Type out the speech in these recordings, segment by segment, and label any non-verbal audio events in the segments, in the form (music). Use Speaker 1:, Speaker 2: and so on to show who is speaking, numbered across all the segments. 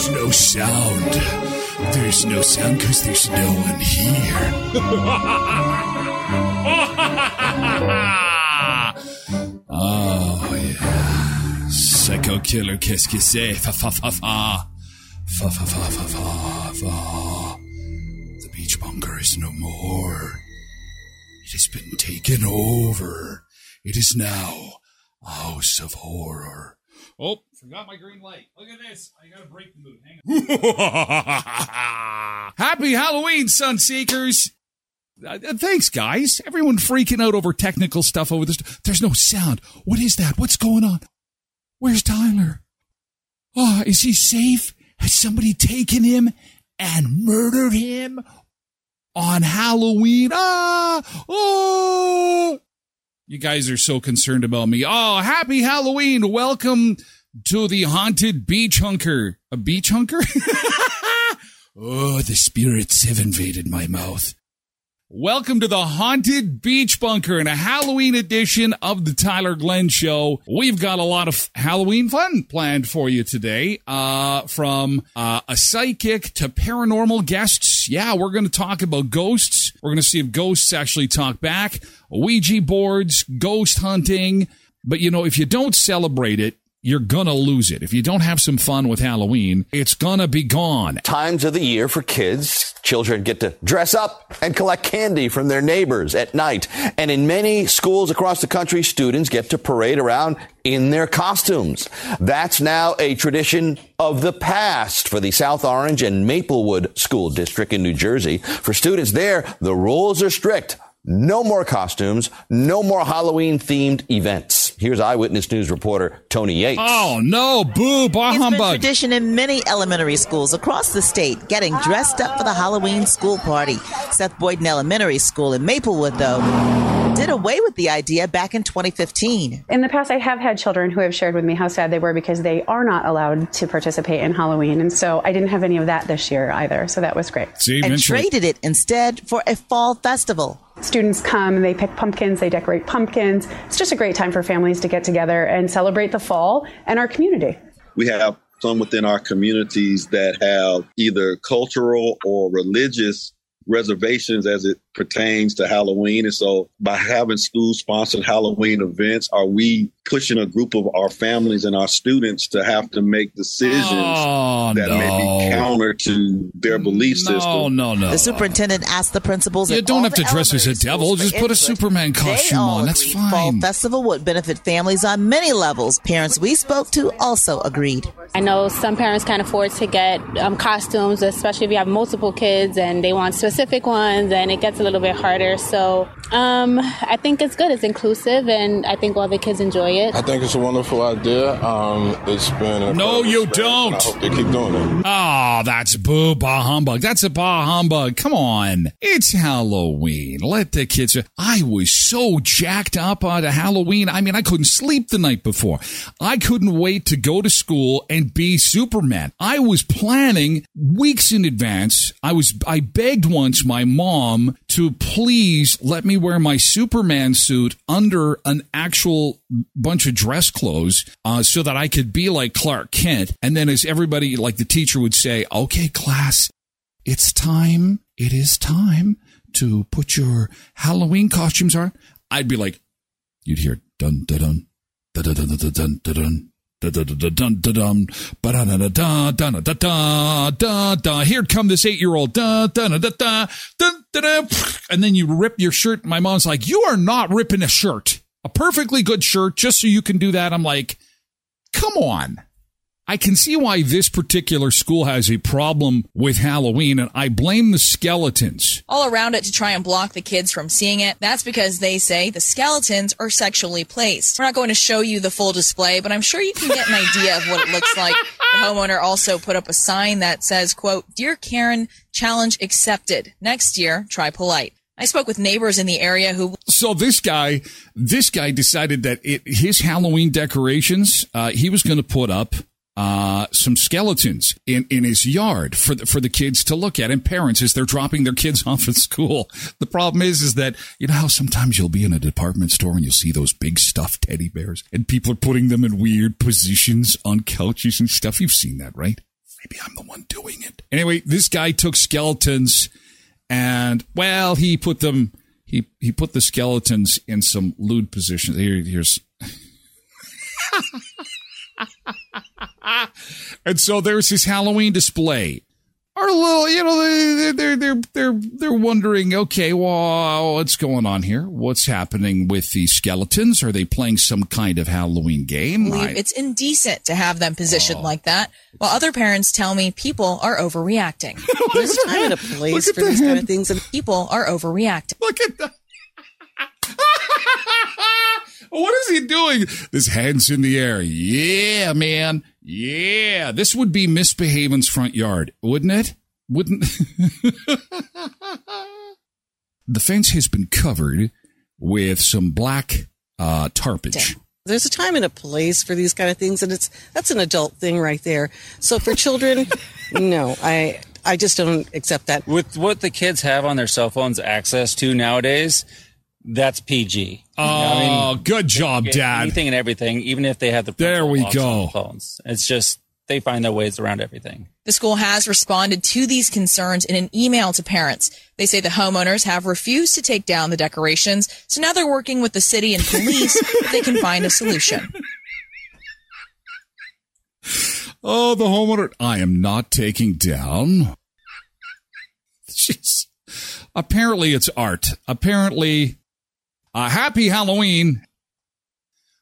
Speaker 1: There's no sound. There's no sound because there's no one here. (laughs) oh, yeah. Psycho killer, qu'est-ce que c'est? Fa fa fa fa. Fa fa fa fa fa fa. The beach bunker is no more. It has been taken over. It is now a house of horror. Oh, forgot my green light. Look at this. I gotta break the mood. Hang on. (laughs) Happy Halloween, Sunseekers! Uh, uh, thanks, guys. Everyone freaking out over technical stuff over this. There's no sound. What is that? What's going on? Where's Tyler? Oh, is he safe? Has somebody taken him and murdered him on Halloween? Ah! Oh! You guys are so concerned about me. Oh, happy Halloween. Welcome to the haunted beach hunker. A beach hunker? (laughs) oh, the spirits have invaded my mouth. Welcome to the Haunted Beach Bunker and a Halloween edition of the Tyler Glen Show. We've got a lot of Halloween fun planned for you today. Uh, from uh, a psychic to paranormal guests. Yeah, we're going to talk about ghosts. We're going to see if ghosts actually talk back. Ouija boards, ghost hunting. But you know, if you don't celebrate it, you're gonna lose it. If you don't have some fun with Halloween, it's gonna be gone.
Speaker 2: Times of the year for kids. Children get to dress up and collect candy from their neighbors at night. And in many schools across the country, students get to parade around in their costumes. That's now a tradition of the past for the South Orange and Maplewood School District in New Jersey. For students there, the rules are strict. No more costumes, no more Halloween themed events. Here's Eyewitness News reporter Toni Yates.
Speaker 1: Oh no, boo, bah
Speaker 3: It's been tradition in many elementary schools across the state, getting dressed up for the Halloween school party. Seth Boyden Elementary School in Maplewood, though, did away with the idea back in 2015.
Speaker 4: In the past, I have had children who have shared with me how sad they were because they are not allowed to participate in Halloween. And so I didn't have any of that this year either. So that was great.
Speaker 1: See,
Speaker 3: and
Speaker 1: eventually.
Speaker 3: traded it instead for a fall festival.
Speaker 4: Students come and they pick pumpkins, they decorate pumpkins. It's just a great time for families to get together and celebrate the fall and our community.
Speaker 5: We have some within our communities that have either cultural or religious reservations as it pertains to Halloween. And so by having school sponsored Halloween events, are we pushing a group of our families and our students to have to make decisions
Speaker 1: Oh,
Speaker 5: that may be counter to their belief
Speaker 1: No,
Speaker 5: system?
Speaker 1: no, no.
Speaker 3: The superintendent asked the principals.
Speaker 1: You don't have to dress as a devil. Just
Speaker 3: for
Speaker 1: put a. Superman costume on. That's fine.
Speaker 3: Fall festival would benefit families on many levels. Parents we spoke to also agreed.
Speaker 6: I know some parents can't afford to get um, costumes, especially if you have multiple kids and they want specific ones, and it gets a little bit harder. So um, I think it's good. It's inclusive, and I think all the kids enjoy it.
Speaker 7: I think it's a wonderful idea. Um, it's been a
Speaker 1: No, you
Speaker 7: experience,
Speaker 1: don't.
Speaker 7: I hope they keep doing it.
Speaker 1: Oh, that's boo bah humbug. That's a bah humbug. Come on. It's Halloween. Let the kids. I was so jacked up on Halloween. I mean, I couldn't sleep the night before. I couldn't wait to go to school and be Superman. I was planning weeks in advance. I was, I begged once my mom to please let me wear my Superman suit under an actual bunch of dress clothes uh, so that I could be like Clark Kent. And then, as everybody, like the teacher would say, okay, class, it's time. It is time to put your Halloween costumes on. I'd be like, you'd hear dun dun dun. Dun, dun, dun, dun, dun, dun, here come this eight year old. And then you rip your shirt. My mom's like, You are not ripping a shirt, a perfectly good shirt, just so you can do that. I'm like, Come on. I can see why this particular school has a problem with Halloween, and I blame the skeletons.
Speaker 8: all around it to try and block the kids from seeing it. That's because they say the skeletons are sexually placed. We're not going to show you the full display, but I'm sure you can get an idea of what it looks like. The homeowner also put up a sign that says, quote, Dear Karen, challenge accepted. Next year, try polite. I spoke with neighbors in the area who
Speaker 1: So this guy, this guy decided that it, his Halloween decorations, uh, he was going to put up uh, some skeletons in, in his yard for the, for the kids to look at and parents as they're dropping their kids (laughs) off at school. The problem is, is that, you know how sometimes you'll be in a department store and you'll see those big stuffed teddy bears and people are putting them in weird positions on couches and stuff. You've seen that, right? Maybe I'm the one doing it. Anyway, this guy took skeletons and well, he put them he he put the skeletons in some lewd positions. Here, here's (laughs) (laughs) (laughs) and so there's his Halloween display. Our little, you know, they're they're they're they're wondering, okay, well, what's going on here? What's happening with these skeletons? Are they playing some kind of Halloween game?
Speaker 8: I, it's indecent to have them positioned oh. like that. While other parents tell me people are overreacting. (laughs)
Speaker 9: There's a time and a place for these kind of things, and
Speaker 8: people are overreacting.
Speaker 1: Look at that. What is he doing? This hands in the air. Yeah, man. Yeah. This would be Miss Behaven's front yard, wouldn't it? Wouldn't. (laughs) the fence has been covered with some black uh, tarpage.
Speaker 9: There's a time and a place for these kind of things, and it's that's an adult thing right there. So for children, (laughs) no, I I just don't accept that.
Speaker 10: With what the kids have on their cell phones access to nowadays, that's PG.
Speaker 1: Oh, I mean, oh, good job, Dad.
Speaker 10: Anything and everything, even if they have the
Speaker 1: there we go
Speaker 10: phones. It's just they find their ways around everything.
Speaker 8: The school has responded to these concerns in an email to parents. They say the homeowners have refused to take down the decorations, so now they're working with the city and police (laughs) if they can find a solution.
Speaker 1: Oh, the homeowner! I am not taking down. Jeez. Apparently, it's art. Apparently, a happy Halloween.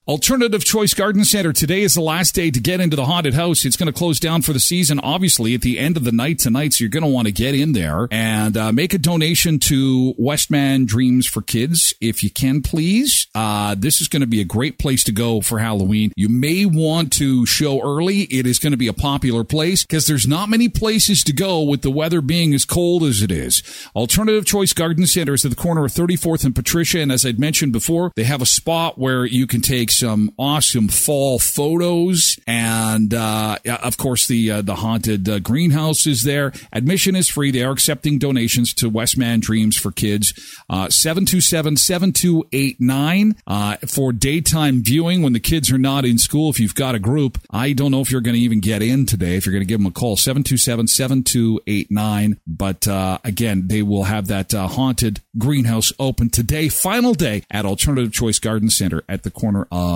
Speaker 1: Alternative Choice Garden Center. Today is the last day to get into the haunted house. It's going to close down for the season, obviously, at the end of the night tonight. So you're going to want to get in there and uh, make a donation to Westman Dreams for Kids if you can, please. Uh, this is going to be a great place to go for Halloween. You may want to show early. It is going to be a popular place because there's not many places to go with the weather being as cold as it is. Alternative Choice Garden Center is at the corner of 34th and Patricia. And as I'd mentioned before, they have a spot where you can take some awesome fall photos, and uh, of course the uh, the haunted uh, greenhouse is there. Admission is free. They are accepting donations to Westman Dreams for Kids. Uh, seven two seven seven two eight nine uh, for daytime viewing when the kids are not in school. If you've got a group, I don't know if you're going to even get in today. If you're going to give them a call, seven two seven seven two eight nine. But uh, again, they will have that haunted greenhouse open today. Final day at Alternative Choice Garden Center at the corner of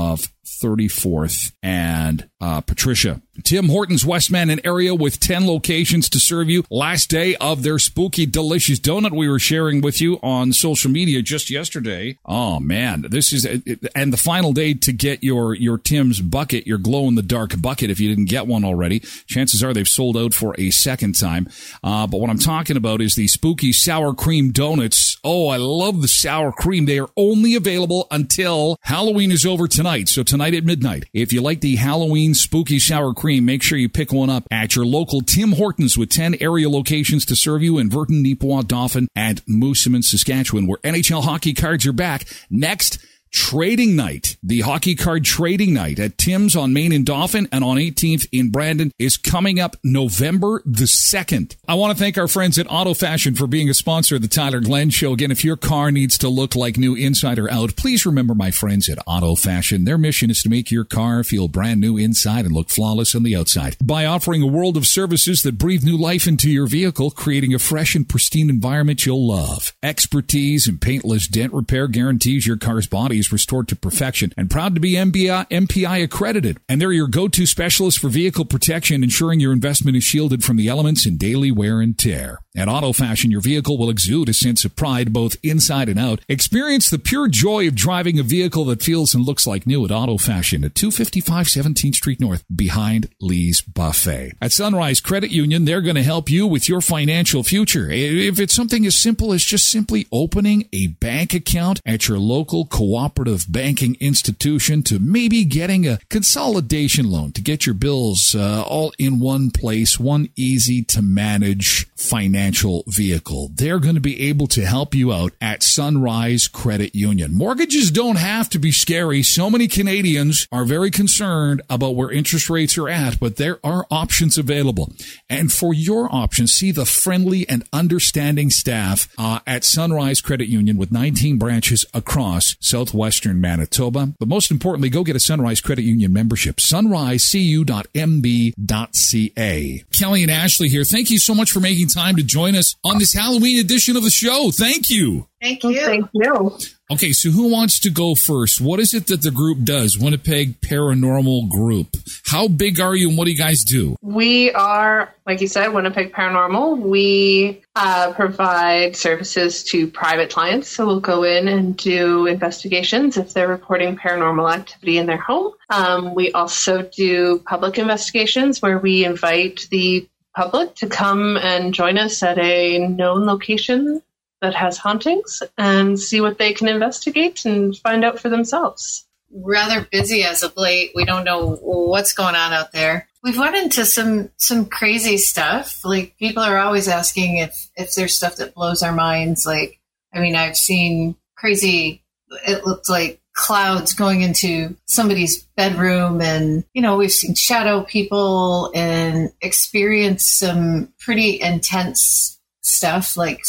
Speaker 1: 34th and uh, Patricia. Tim Hortons Westman, an area with 10 locations to serve you. Last day of their spooky, delicious donut we were sharing with you on social media just yesterday. Oh man, this is, and the final day to get your, your Tim's bucket, your glow in the dark bucket. If you didn't get one already, chances are they've sold out for a second time. Uh, but what I'm talking about is the spooky sour cream donuts. Oh, I love the sour cream. They are only available until Halloween is over tonight. So tonight at midnight, if you like the Halloween spooky sour cream, make sure you pick one up at your local Tim Hortons with 10 area locations to serve you in Virden, Neepawa, Dauphin, and Moosomin, Saskatchewan, where NHL hockey cards are back. Next, trading night, the hockey card trading night at Tim's on Main and Dauphin and on 18th in Brandon is coming up November the 2nd. I want to thank our friends at Auto Fashion for being a sponsor of the Tyler Glen Show. Again, if your car needs to look like new inside or out, please remember my friends at Auto Fashion. Their mission is to make your car feel brand new inside and look flawless on the outside. By offering a world of services that breathe new life into your vehicle, creating a fresh and pristine environment you'll love. Expertise and paintless dent repair guarantees your car's body restored to perfection and proud to be MBI, MPI accredited. And they're your go-to specialist for vehicle protection, ensuring your investment is shielded from the elements and daily wear and tear. At Auto Fashion, your vehicle will exude a sense of pride both inside and out. Experience the pure joy of driving a vehicle that feels and looks like new at Auto Fashion at 255 17th Street North behind Lee's Buffet. At Sunrise Credit Union, they're going to help you with your financial future. If it's something as simple as just simply opening a bank account at your local cooperative banking institution to maybe getting a consolidation loan to get your bills uh, all in one place, one easy to manage financial financial vehicle. They're going to be able to help you out at Sunrise Credit Union. Mortgages don't have to be scary. So many Canadians are very concerned about where interest rates are at, but there are options available. And for your options, see the friendly and understanding staff uh, at Sunrise Credit Union with 19 branches across southwestern Manitoba. But most importantly, go get a Sunrise Credit Union membership. SunriseCU.mb.ca. Kelly and Ashley here. Thank you so much for making time to join us on this Halloween edition of the show. Thank you.
Speaker 11: Thank you. Thank you.
Speaker 1: Okay, so who wants to go first? What is it that the group does? Winnipeg Paranormal Group. How big are you and what do you guys do?
Speaker 11: We are, like you said, Winnipeg Paranormal. We uh, provide services to private clients. So we'll go in and do investigations if they're reporting paranormal activity in their home. Um, we also do public investigations where we invite the public to come and join us at a known location that has hauntings and see what they can investigate and find out for themselves.
Speaker 12: Rather busy as of late. We don't know what's going on out there. We've run into some some crazy stuff. Like people are always asking if if there's stuff that blows our minds. Like I mean, I've seen crazy. It looked like clouds going into somebody's bedroom and you know we've seen shadow people and experienced some pretty intense stuff like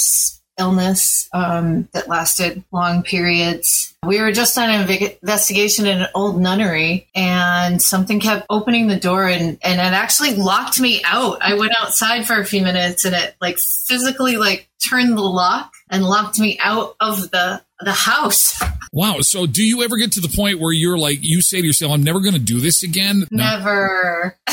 Speaker 12: illness um, that lasted long periods. We were just on an investigation in an old nunnery, and something kept opening the door, and, and it actually locked me out. I went outside for a few minutes, and it like physically like turned the lock and locked me out of the the house.
Speaker 1: Wow. So do you ever get to the point where you're like, you say to yourself, I'm never going to do this again?
Speaker 12: No. Never. (laughs)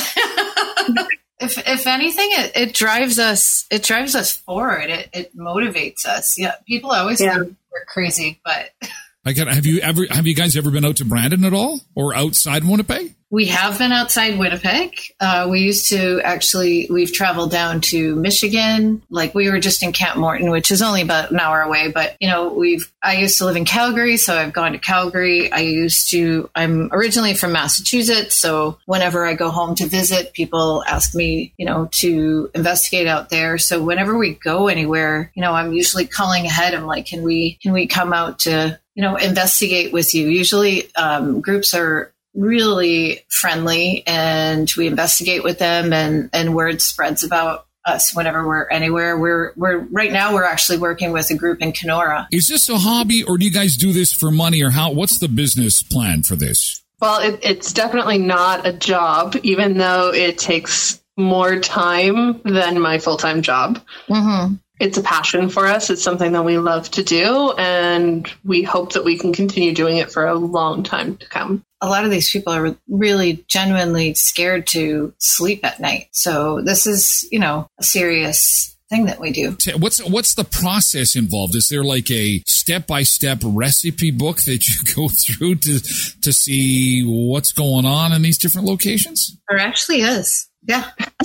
Speaker 12: if if anything, it, it drives us it drives us forward. It, it motivates us. Yeah, people always yeah. think we're crazy, but (laughs)
Speaker 1: I got. Have you ever? Have you guys ever been out to Brandon at all, or outside Winnipeg?
Speaker 12: We have been outside Winnipeg. Uh, we used to actually, we've traveled down to Michigan. Like we were just in Camp Morton, which is only about an hour away. But, you know, we've, I used to live in Calgary, so I've gone to Calgary. I used to, I'm originally from Massachusetts. So whenever I go home to visit, people ask me, you know, to investigate out there. So whenever we go anywhere, you know, I'm usually calling ahead. I'm like, can we, can we come out to, you know, investigate with you? Usually um, groups are really friendly and we investigate with them and, and word spreads about us whenever we're anywhere. We're we're right now we're actually working with a group in Kenora.
Speaker 1: Is this a hobby or do you guys do this for money or how what's the business plan for this?
Speaker 11: Well, it, it's definitely not a job, even though it takes more time than my full time job. Mm-hmm it's a passion for us. It's something that we love to do, and we hope that we can continue doing it for a long time to come.
Speaker 12: A lot of these people are really genuinely scared to sleep at night. So this is, you know, a serious thing that we do.
Speaker 1: What's what's the process involved? Is there like a step by step recipe book that you (laughs) go through to to see what's going on in these different locations?
Speaker 12: There actually is. Yeah. (laughs)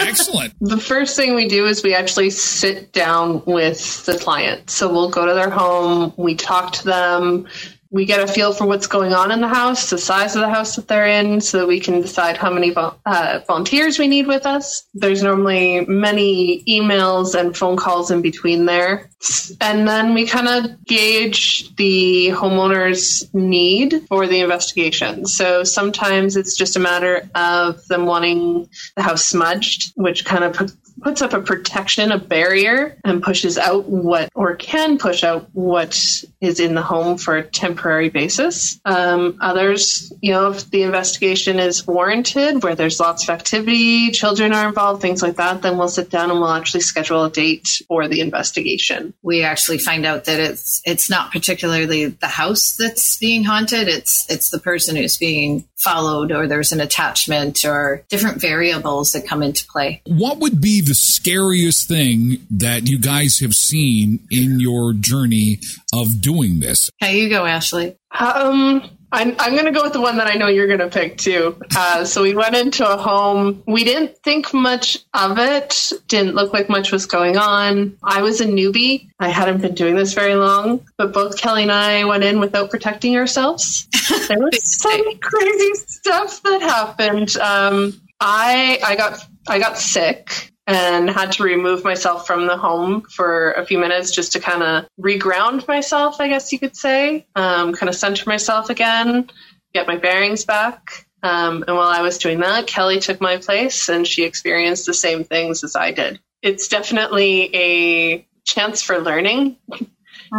Speaker 1: Excellent.
Speaker 11: The first thing we do is we actually sit down with the client. So we'll go to their home, we talk to them, we get a feel for what's going on in the house, the size of the house that they're in, so that we can decide how many uh, volunteers we need with us. There's normally many emails and phone calls in between there. And then we kind of gauge the homeowner's need for the investigation. So sometimes it's just a matter of them wanting the house smudged, which kind of puts up a protection, a barrier, and pushes out what, or can push out what is in the home for a temporary basis. Um, others, you know, if the investigation is warranted, where there's lots of activity, children are involved, things like that, then we'll sit down and we'll actually schedule a date for the investigation.
Speaker 12: We actually find out that it's it's not particularly the house that's being haunted; it's it's the person who's being followed, or there's an attachment, or different variables that come into play.
Speaker 1: What would be the scariest thing that you guys have seen in your journey of doing this?
Speaker 12: Hey, you go, Ashley.
Speaker 11: Um, I'm, I'm going to go with the one that I know you're going to pick too. Uh, so we went into a home. We didn't think much of it. Didn't look like much was going on. I was a newbie. I hadn't been doing this very long, but both Kelly and I went in without protecting ourselves. (laughs) There was some crazy stuff that happened. Um, I I got I got sick and had to remove myself from the home for a few minutes just to kind of reground myself, I guess you could say, um, kind of center myself again, get my bearings back. Um, and while I was doing that, Kelly took my place and she experienced the same things as I did. It's definitely a chance for learning. (laughs)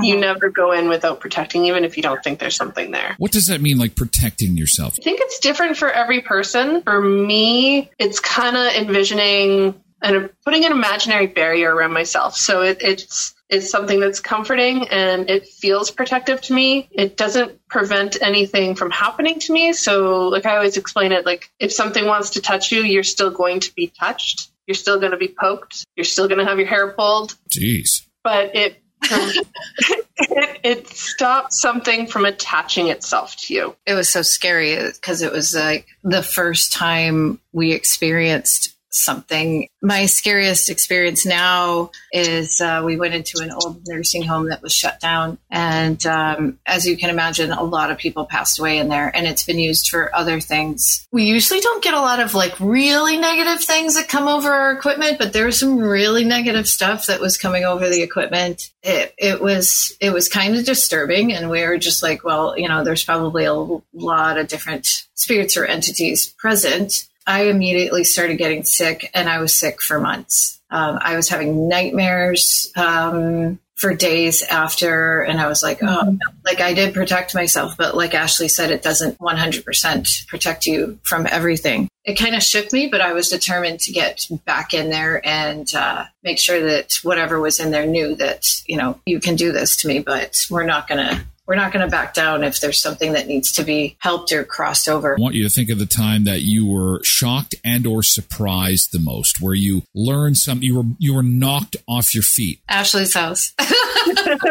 Speaker 11: You never go in without protecting, even if you don't think there's something there.
Speaker 1: What does that mean, like protecting yourself?
Speaker 11: I think it's different for every person. For me, it's kind of envisioning and putting an imaginary barrier around myself. So it, it's it's something that's comforting and it feels protective to me. It doesn't prevent anything from happening to me. So like I always explain it, like if something wants to touch you, you're still going to be touched. You're still going to be poked. You're still going to have your hair pulled.
Speaker 1: Jeez.
Speaker 11: But it (laughs) it, it stopped something from attaching itself to you.
Speaker 12: It was so scary because it was like the first time we experienced something. My scariest experience now is uh, we went into an old nursing home that was shut down. And um, as you can imagine, a lot of people passed away in there and it's been used for other things. We usually don't get a lot of like really negative things that come over our equipment, but there was some really negative stuff that was coming over the equipment. It, it was it was kind of disturbing and we were just like, well, you know, there's probably a lot of different spirits or entities present I immediately started getting sick, and I was sick for months. Um, I was having nightmares um, for days after, and I was like, oh, like I did protect myself, but like Ashley said, it doesn't 100% protect you from everything. It kind of shook me, but I was determined to get back in there and uh, make sure that whatever was in there knew that, you know, you can do this to me, but we're not going to we're not going to back down if there's something that needs to be helped or crossed over.
Speaker 1: I want you to think of the time that you were shocked and or surprised the most, where you learned something, you were you were knocked off your feet.
Speaker 12: Ashley's house. (laughs)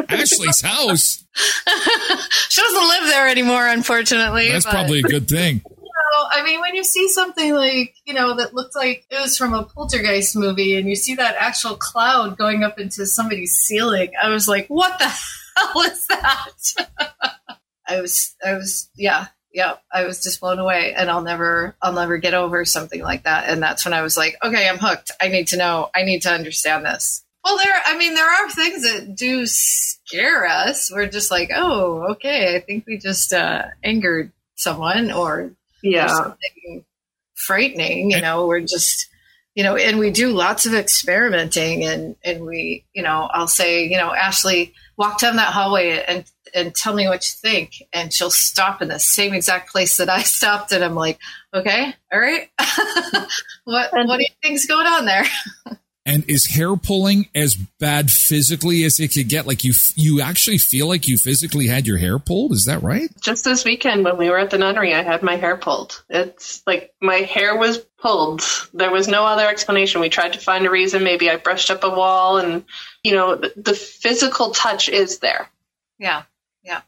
Speaker 1: Ashley's house.
Speaker 12: she doesn't live there anymore, unfortunately.
Speaker 1: That's
Speaker 12: but-
Speaker 1: probably a good thing.
Speaker 12: know, I mean, when you see something like, you know, that looked like it was from a poltergeist movie and you see that actual cloud going up into somebody's ceiling, I was like, what the (laughs) hell is that? I was, I was, yeah, yeah, I was just blown away and I'll never, I'll never get over something like that. And that's when I was like, okay, I'm hooked. I need to know, I need to understand this. Well, there, I mean, there are things that do scare us. We're just like, oh, okay, I think we just uh, angered someone or
Speaker 11: Yeah.
Speaker 12: or something frightening. You know, we're just, you know, and we do lots of experimenting, and and we, you know, I'll say, you know, Ashley, walk down that hallway and and tell me what you think, and she'll stop in the same exact place that I (laughs) stopped, and I'm like, okay, all right, (laughs) what what do you think's going on there? (laughs)
Speaker 1: And is hair pulling as bad physically as it could get? Like you, you actually feel like you physically had your hair pulled? Is that right?
Speaker 11: Just this weekend when we were at the nunnery, I had my hair pulled. It's like my hair was pulled. There was no other explanation. We tried to find a reason. Maybe I brushed up a wall, and you know, the, the physical touch is there.
Speaker 12: Yeah, yeah.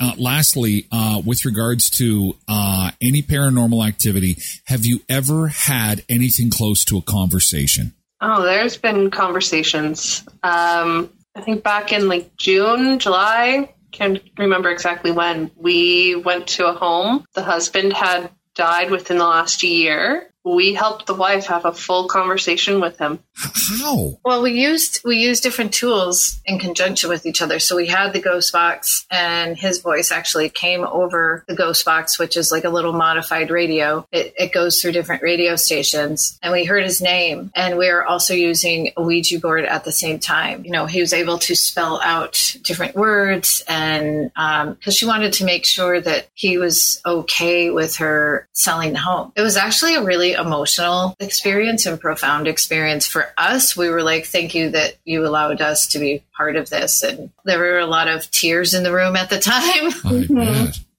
Speaker 1: Uh, lastly, uh, with regards to uh, any paranormal activity, have you ever had anything close to a conversation?
Speaker 11: Oh, there's been conversations. Um, I think back in like June, July, can't remember exactly when, we went to a home. The husband had died within the last year. We helped the wife have a full conversation with him.
Speaker 1: How?
Speaker 12: Well, we used we used different tools in conjunction with each other. So we had the ghost box, and his voice actually came over the ghost box, which is like a little modified radio. It, it goes through different radio stations, and we heard his name. And we were also using a Ouija board at the same time. You know, he was able to spell out different words, and um, because she wanted to make sure that he was okay with her selling the home. It was actually a really emotional experience and profound experience for us. We were like, thank you that you allowed us to be part of this. And there were a lot of tears in the room at the time. (laughs)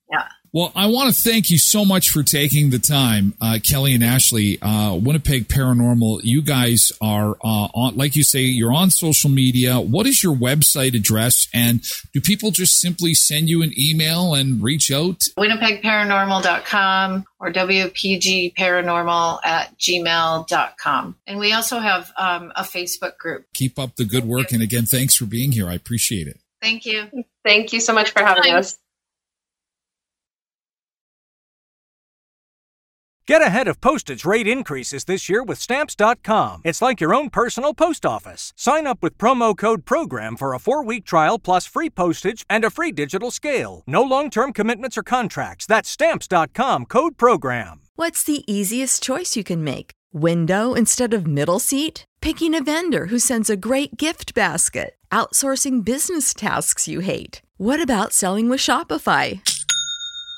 Speaker 1: I bet.
Speaker 12: Yeah.
Speaker 1: Well, I want to thank you so much for taking the time, uh, Kelly and Ashley. Uh, Winnipeg Paranormal, you guys are uh, on, like you say, you're on social media. What is your website address? And do people just simply send you an email and reach out?
Speaker 12: winnipegparanormal.com or wpgparanormal at gmail.com. And we also have um, a Facebook group.
Speaker 1: Keep up the good work. And again, thanks for being here. I appreciate it.
Speaker 12: Thank you.
Speaker 11: Thank you so much for having
Speaker 12: Bye.
Speaker 11: us.
Speaker 13: Get ahead of postage rate increases this year with Stamps.com. It's like your own personal post office. Sign up with promo code PROGRAM for a four week trial plus free postage and a free digital scale. No long term commitments or contracts. That's Stamps.com code PROGRAM.
Speaker 14: What's the easiest choice you can make? Window instead of middle seat? Picking a vendor who sends a great gift basket? Outsourcing business tasks you hate? What about selling with Shopify?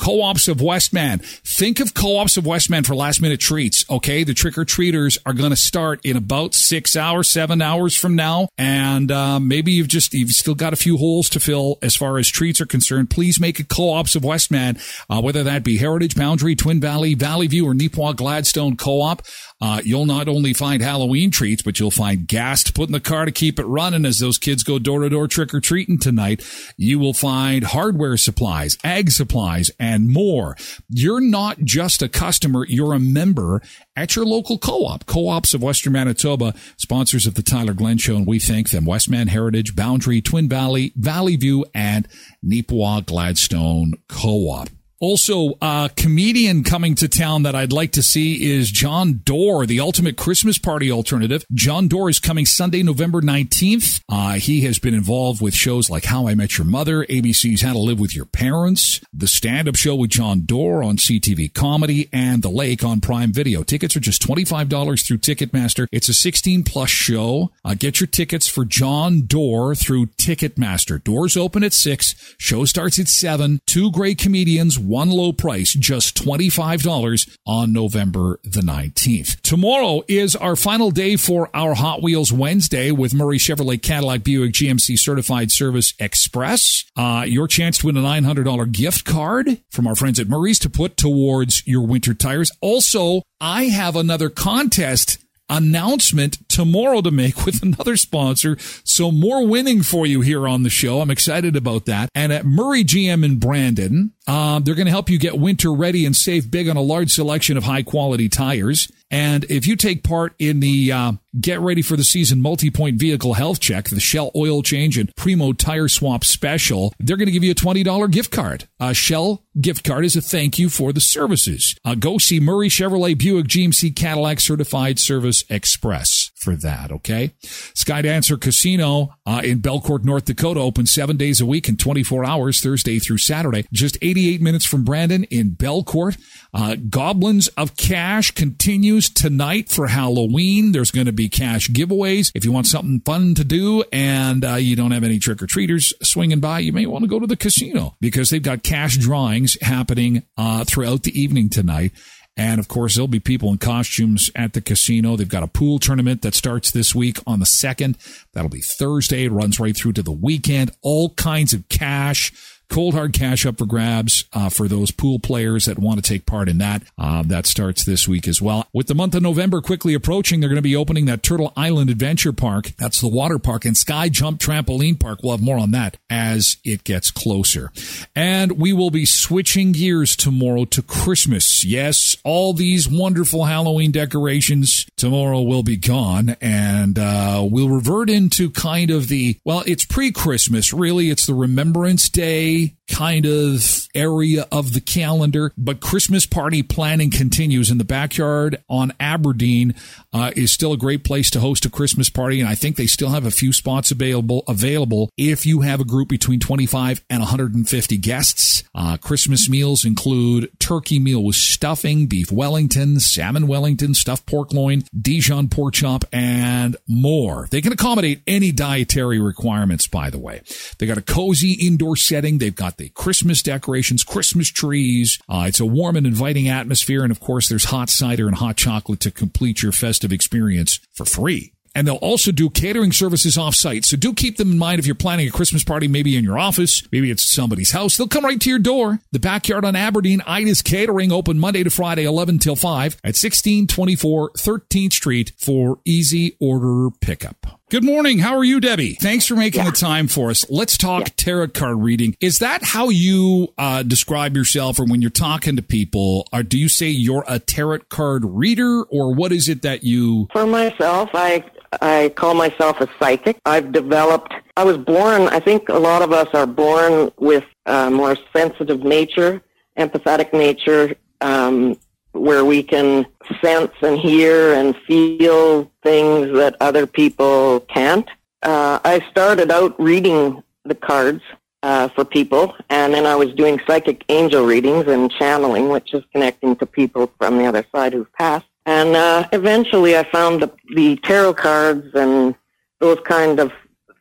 Speaker 1: Co-ops of Westman. Think of co-ops of Westman for last minute treats. Okay. The trick or treaters are going to start in about six hours, seven hours from now. And, uh, maybe you've just, you've still got a few holes to fill as far as treats are concerned. Please make a co-ops of Westman, uh, whether that be Heritage, Boundary, Twin Valley, Valley View, or Neepawa Gladstone Co-op. Uh, you'll not only find Halloween treats, but you'll find gas to put in the car to keep it running as those kids go door to door trick or treating tonight. You will find hardware supplies, ag supplies, and more. You're not just a customer, you're a member at your local co-op. Co-ops of Western Manitoba, sponsors of the Tyler Glen Show, and we thank them. Westman Heritage, Boundary, Twin Valley, Valley View, and Neepawa Gladstone Co-op. Also, a comedian coming to town that I'd like to see is Jon Dore, the ultimate Christmas party alternative. Jon Dore is coming Sunday, November 19th. Uh, he has been involved with shows like How I Met Your Mother, ABC's How to Live with Your Parents, the stand-up show with Jon Dore on CTV Comedy, and The Lake on Prime Video. Tickets are just $25 through Ticketmaster. It's a 16 plus show. Uh, get your tickets for Jon Dore through Ticketmaster. Doors open at 6. Show starts at 7. Two great comedians, one low price, just $25 on November the 19th. Tomorrow is our final day for our Hot Wheels Wednesday with Murray Chevrolet Cadillac Buick GMC Certified Service Express. Uh, your chance to win a $900 gift card from our friends at Murray's to put towards your winter tires. Also, I have another contest announcement tomorrow to make (laughs) with another sponsor. So more winning for you here on the show. I'm excited about that. And at Murray GM in Brandon, um, they're going to help you get winter ready and save big on a large selection of high quality tires. And if you take part in the uh, Get Ready for the Season multi-point vehicle health check, the Shell oil change and Primo tire swap special, they're going to give you a $20 gift card. A Shell gift card is a thank you for the services. Uh, go see Murray Chevrolet Buick GMC Cadillac Certified Service Express for that, okay? Skydancer Casino uh, in Belcourt, North Dakota, open seven days a week and 24 hours, Thursday through Saturday. Just 88 minutes from Brandon in Belcourt. Uh, Goblins of Cash continues tonight for Halloween. There's going to be cash giveaways. If you want something fun to do and uh, you don't have any trick or treaters swinging by, you may want to go to the casino because they've got cash drawings happening uh, throughout the evening tonight. And of course, there'll be people in costumes at the casino. They've got a pool tournament that starts this week on the 2nd. That'll be Thursday. It runs right through to the weekend. All kinds of cash cold hard cash up for grabs uh, for those pool players that want to take part in that. Uh, that starts this week as well. With the month of November quickly approaching, they're going to be opening that Turtle Island Adventure Park. That's the water park and Sky Jump Trampoline Park. We'll have more on that as it gets closer. And we will be switching gears tomorrow to Christmas. Yes, all these wonderful Halloween decorations tomorrow will be gone and uh, we'll revert into kind of the, well, it's pre-Christmas. Really, it's the Remembrance Day Day kind of area of the calendar, but Christmas party planning continues in the backyard on Aberdeen uh, is still a great place to host a Christmas party. And I think they still have a few spots available, available if you have a group between 25 and 150 guests. Uh, Christmas meals include turkey meal with stuffing, beef Wellington, salmon Wellington, stuffed pork loin, Dijon pork chop, and more. They can accommodate any dietary requirements, by the way. They got a cozy indoor setting. They've got the Christmas decorations, Christmas trees. Uh, it's a warm and inviting atmosphere. And of course, there's hot cider and hot chocolate to complete your festive experience for free. And they'll also do catering services off site. So do keep them in mind if you're planning a Christmas party, maybe in your office, maybe it's somebody's house. They'll come right to your door. The backyard on Aberdeen, Ida's Catering, open Monday to Friday, 11 till 5 at 1624 13th Street for easy order pickup. Good morning. How are you, Debbie? Thanks for making yeah. the time for us. Let's talk yeah. tarot card reading. Is that how you uh, describe yourself, or when you're talking to people? Or do you say you're a tarot card reader, or what is it that you?
Speaker 15: For myself, I I call myself a psychic. I've developed. I was born. I think a lot of us are born with a more sensitive nature, empathetic nature. Um, where we can sense and hear and feel things that other people can't. Uh, I started out reading the cards uh, for people, and then I was doing psychic angel readings and channeling, which is connecting to people from the other side who've passed. And uh, eventually, I found the, the tarot cards and those kind of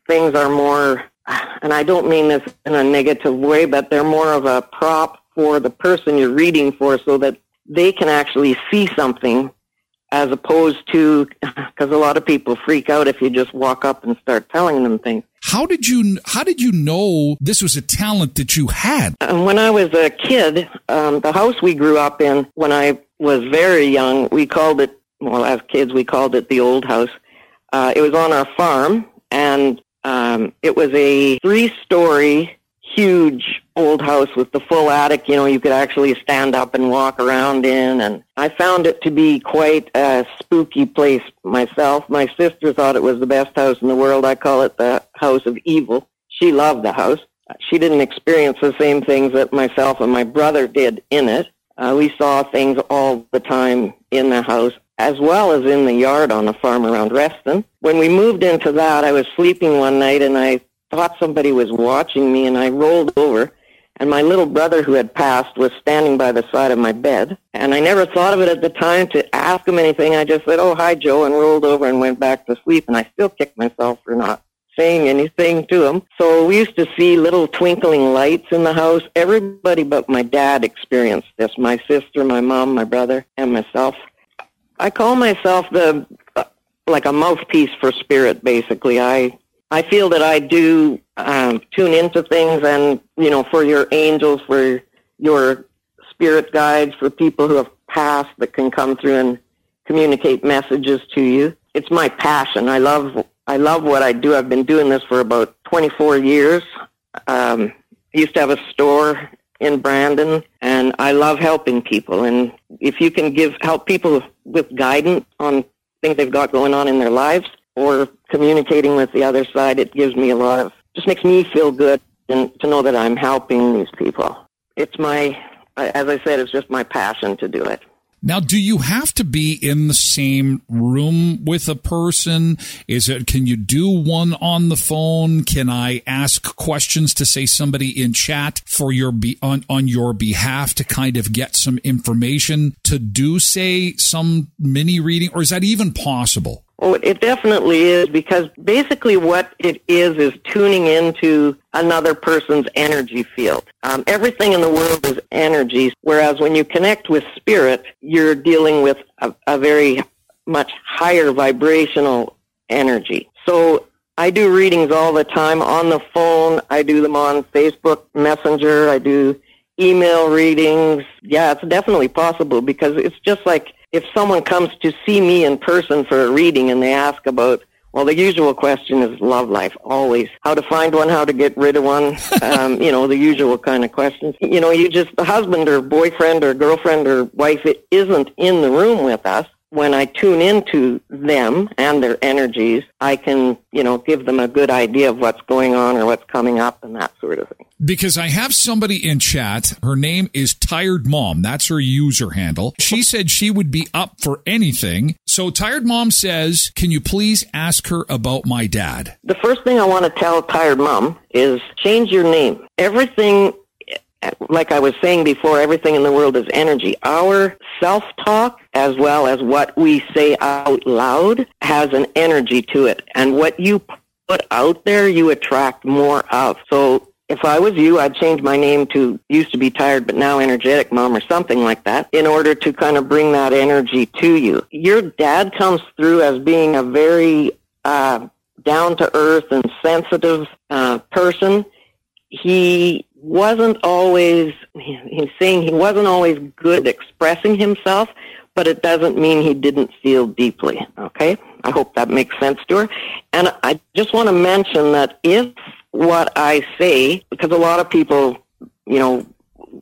Speaker 15: things are more, and I don't mean this in a negative way, but they're more of a prop for the person you're reading for, so that they can actually see something as opposed to (laughs) because a lot of people freak out if you just walk up and start telling them things.
Speaker 1: How did you How did you know this was a talent that you had?
Speaker 15: Um, when I was a kid, um, the house we grew up in when I was very young, we called it well as kids we called it the old house. Uh, it was on our farm, and um, it was a three story huge old house with the full attic, you know, you could actually stand up and walk around in. And I found it to be quite a spooky place myself. My sister thought it was the best house in the world. I call it the house of evil. She loved the house. She didn't experience the same things that myself and my brother did in it. Uh, we saw things all the time in the house as well as in the yard on the farm around Reston. When we moved into that, I was sleeping one night and I thought somebody was watching me, and I rolled over. And my little brother, who had passed, was standing by the side of my bed. And I never thought of it at the time to ask him anything. I just said, "Oh, hi, Joe," and rolled over and went back to sleep. And I still kicked myself for not saying anything to him. So we used to see little twinkling lights in the house. Everybody but my dad experienced this. My sister, my mom, my brother, and myself. I call myself the uh, like a mouthpiece for spirit. Basically, I I feel that I do um, tune into things, and you know, for your angels, for your spirit guides, for people who have passed that can come through and communicate messages to you. It's my passion. I love I love what I do. I've been doing this for about 24 years. Um, I used to have a store in Brandon, and I love helping people. And if you can give help people with guidance on things they've got going on in their lives, or communicating with the other side, it gives me a lot of, just makes me feel good and to know that I'm helping these people. It's my, as I said, it's just my passion to do it.
Speaker 1: Now, do you have to be in the same room with a person? Is it, can you do one on the phone? Can I ask questions to say somebody in chat for your be on, on your behalf to kind of get some information to do say some mini reading or is that even possible?
Speaker 15: Oh, it definitely is because basically what it is is tuning into another person's energy field. Um, everything in the world is energy, whereas when you connect with spirit, you're dealing with a, a very much higher vibrational energy. So I do readings all the time on the phone. I do them on Facebook Messenger. I do email readings. Yeah, it's definitely possible because it's just like if someone comes to see me in person for a reading and they ask about well, the usual question is love life, always. How to find one, how to get rid of one, (laughs) um, you know, the usual kind of questions. You know, you just, the husband or boyfriend or girlfriend or wife it isn't in the room with us. When I tune into them and their energies, I can, you know, give them a good idea of what's going on or what's coming up and that sort of thing.
Speaker 1: Because I have somebody in chat. Her name is Tired Mom. That's her user handle. She said she would be up for anything. So Tired Mom says, "Can you please ask her about my dad?"
Speaker 15: The first thing I want to tell Tired Mom is change your name. Everything, like I was saying before, everything in the world is energy. Our self talk, as well as what we say out loud, has an energy to it. And what you put out there, you attract more of. So if I was you, I'd change my name to used to be tired but now energetic mom or something like that in order to kind of bring that energy to you. Your dad comes through as being a very uh, down to earth and sensitive uh, person. He wasn't always, he's saying he wasn't always good at expressing himself, but it doesn't mean he didn't feel deeply. Okay? I hope that makes sense to her. And I just want to mention that if what I say, because a lot of people, you know,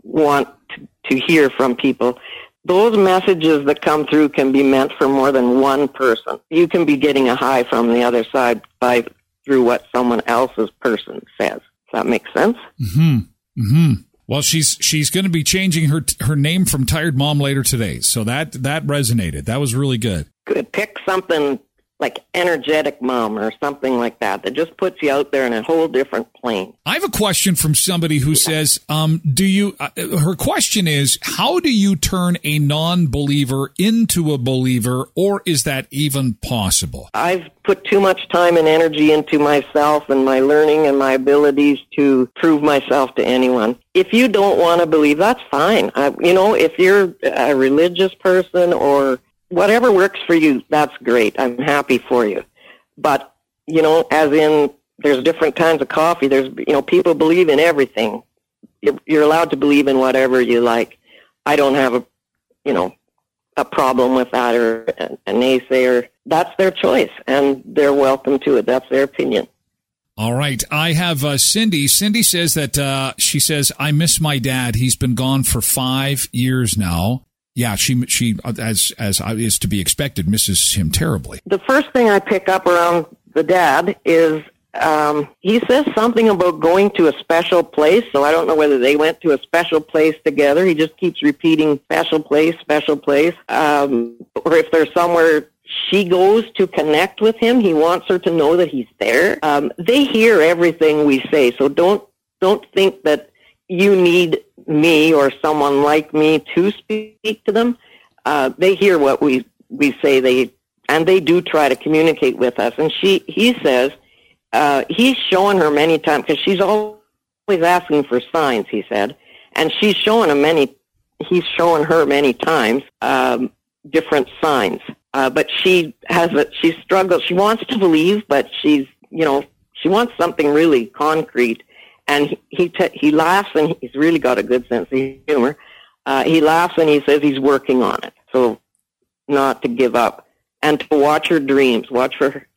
Speaker 15: want to, to hear from people, those messages that come through can be meant for more than one person. You can be getting a high from the other side by through what someone else's person says. Does that make sense?
Speaker 1: Hmm. Hmm. Well, she's she's going to be changing her her name from Tired Mom later today. So that that resonated. That was really good.
Speaker 15: Good. Pick something like energetic mom or something like that that just puts you out there in a whole different plane.
Speaker 1: I have a question from somebody who says, um, "Do you?" Uh, her question is, "How do you turn a non-believer into a believer, or is that even possible?"
Speaker 15: I've put too much time and energy into myself and my learning and my abilities to prove myself to anyone. If you don't want to believe, that's fine. I, you know, if you're a religious person or whatever works for you, that's great. I'm happy for you. But, you know, as in there's different kinds of coffee. There's, you know, people believe in everything. You're, you're allowed to believe in whatever you like. I don't have a, you know, a problem with that or a, a naysayer. That's their choice and they're welcome to it. That's their opinion.
Speaker 1: All right. I have uh, Cindy. Cindy says that uh, she says, I miss my dad. He's been gone for five years now yeah, she she as as is to be expected misses him terribly.
Speaker 15: The first thing I pick up around the dad is um, he says something about going to a special place. So I don't know whether they went to a special place together. He just keeps repeating special place, special place, um, or if there's somewhere she goes to connect with him. He wants her to know that he's there. Um, they hear everything we say, so don't don't think that you need me or someone like me to speak to them, uh, they hear what we we say. They and they do try to communicate with us. And she he says uh, he's shown her many times because she's always asking for signs. He said, and she's showing him many. He's showing her many times um, different signs. Uh, but she has a she struggles. She wants to believe, but she's you know she wants something really concrete and he he, t- he laughs and he's really got a good sense of humor. Uh, he laughs and he says he's working on it. So not to give up and to watch her dreams, watch for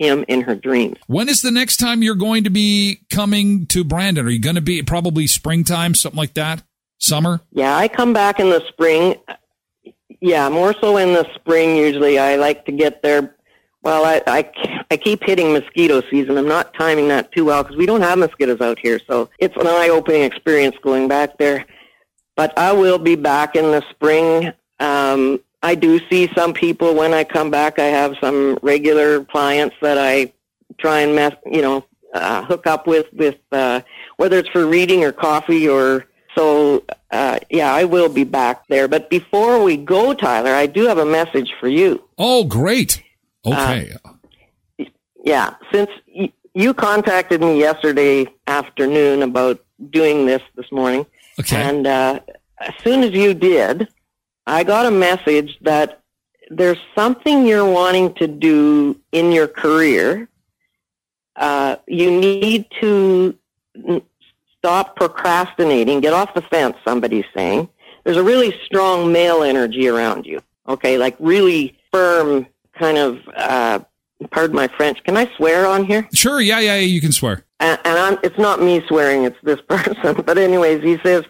Speaker 15: him in her dreams.
Speaker 1: When is the next time you're going to be coming to Brandon? Are you going to be probably springtime, something like that? Summer?
Speaker 15: Yeah, I come back in the spring. Yeah, more so in the spring usually. I like to get there well, I, I, I keep hitting mosquito season. I'm not timing that too well because we don't have mosquitoes out here. So it's an eye-opening experience going back there. But I will be back in the spring. Um, I do see some people when I come back. I have some regular clients that I try and mess, you know, uh, hook up with, with uh, whether it's for reading or coffee or so. Uh, yeah, I will be back there. But before we go, Tyler, I do have a message for you.
Speaker 1: Oh, great. Okay.
Speaker 15: Uh, yeah, since y- you contacted me yesterday afternoon about doing this this morning,
Speaker 1: okay.
Speaker 15: and uh, as soon as you did, I got a message that there's something you're wanting to do in your career. Uh, you need to stop procrastinating, get off the fence, somebody's saying. There's a really strong male energy around you, okay, like really firm kind of, uh, pardon my French, can I swear on here?
Speaker 1: Sure, yeah, yeah, you can swear.
Speaker 15: And, and I'm, it's not me swearing, it's this (laughs) person. But anyways, he says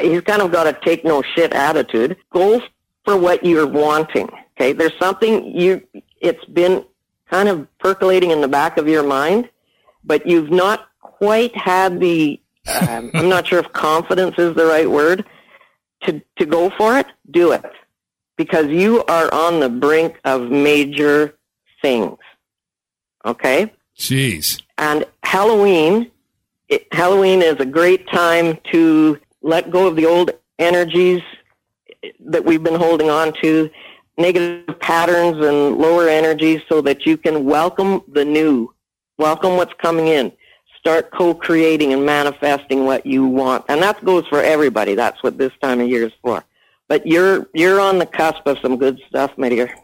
Speaker 15: he's kind of got a take no shit attitude. Go for what you're wanting. Okay, there's something you. It's been kind of percolating in the back of your mind, but you've not quite had the um, I'm not sure if (laughs) confidence is the right word to to go for it. Do it because you are on the brink of major things. Okay.
Speaker 1: Jeez.
Speaker 15: And Halloween, it, Halloween is a great time to let go of the old energies that we've been holding on to, negative patterns and lower energies, so that you can welcome the new, welcome what's coming in. Start co-creating and manifesting what you want, and that goes for everybody. That's what this time of year is for. But you're you're on the cusp of some good stuff, my dear.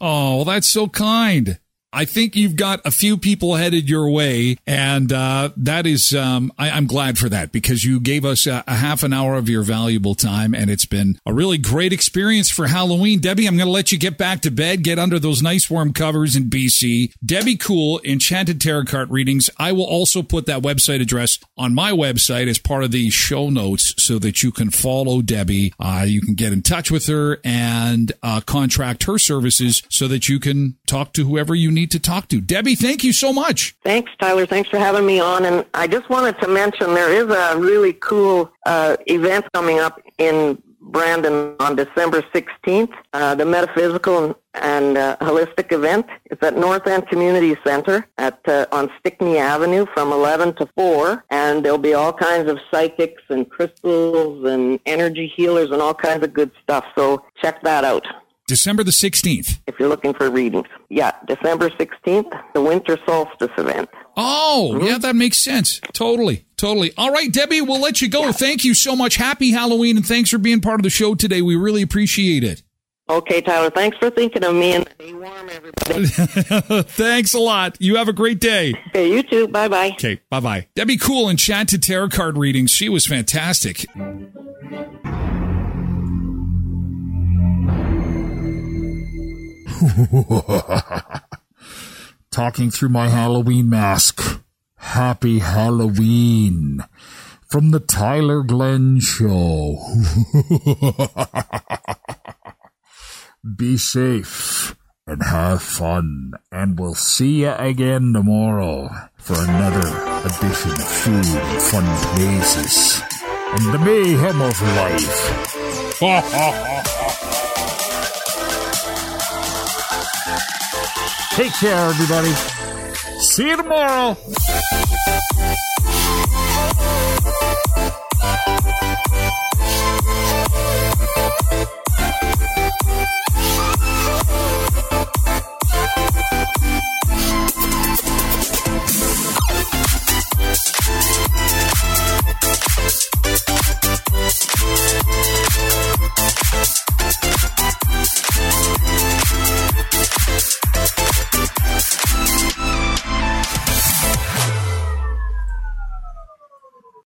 Speaker 1: Oh, well, that's so kind. I think you've got a few people headed your way, and uh, that is, um, I, am glad for that because you gave us a, a, half an hour of your valuable time, and it's been a really great experience for Halloween. Debbie, I'm going to let you get back to bed, get under those nice warm covers in BC. Debbie Kool, Enchanted Tarot Card Readings. I will also put that website address on my website as part of the show notes so that you can follow Debbie. Uh, you can get in touch with her and uh, contract her services so that you can talk to whoever you need need to talk to. Debbie, thank you so much.
Speaker 15: Thanks, Tyler. Thanks for having me on. And I just wanted to mention there is a really cool uh, event coming up in Brandon on December 16th, uh, the Metaphysical and, uh, Holistic event. It's at North End Community Center at uh, on Stickney Avenue from 11 to 4, and there'll be all kinds of psychics and crystals and energy healers and all kinds of good stuff. So check that out.
Speaker 1: December the 16th.
Speaker 15: If you're looking for readings. Yeah, December 16th, the winter solstice event.
Speaker 1: Oh, mm-hmm. yeah, that makes sense. Totally. Totally. All right, Debbie, we'll let you go. Yeah. Thank you so much. Happy Halloween and thanks for being part of the show today. We really appreciate it.
Speaker 15: Okay, Tyler. Thanks for thinking of me and stay warm, everybody. (laughs)
Speaker 1: thanks a lot. You have a great day.
Speaker 15: Okay, you too. Bye bye.
Speaker 1: Okay, bye bye. Debbie Kool, Enchanted Tarot Card Readings. She was fantastic. (laughs) Talking through my Halloween mask. Happy Halloween from the Tyler Glen Show. (laughs) Be safe and have fun, and we'll see you again tomorrow for another edition of Food and Fun Places and the mayhem of life. (laughs) Take care, everybody. See you tomorrow.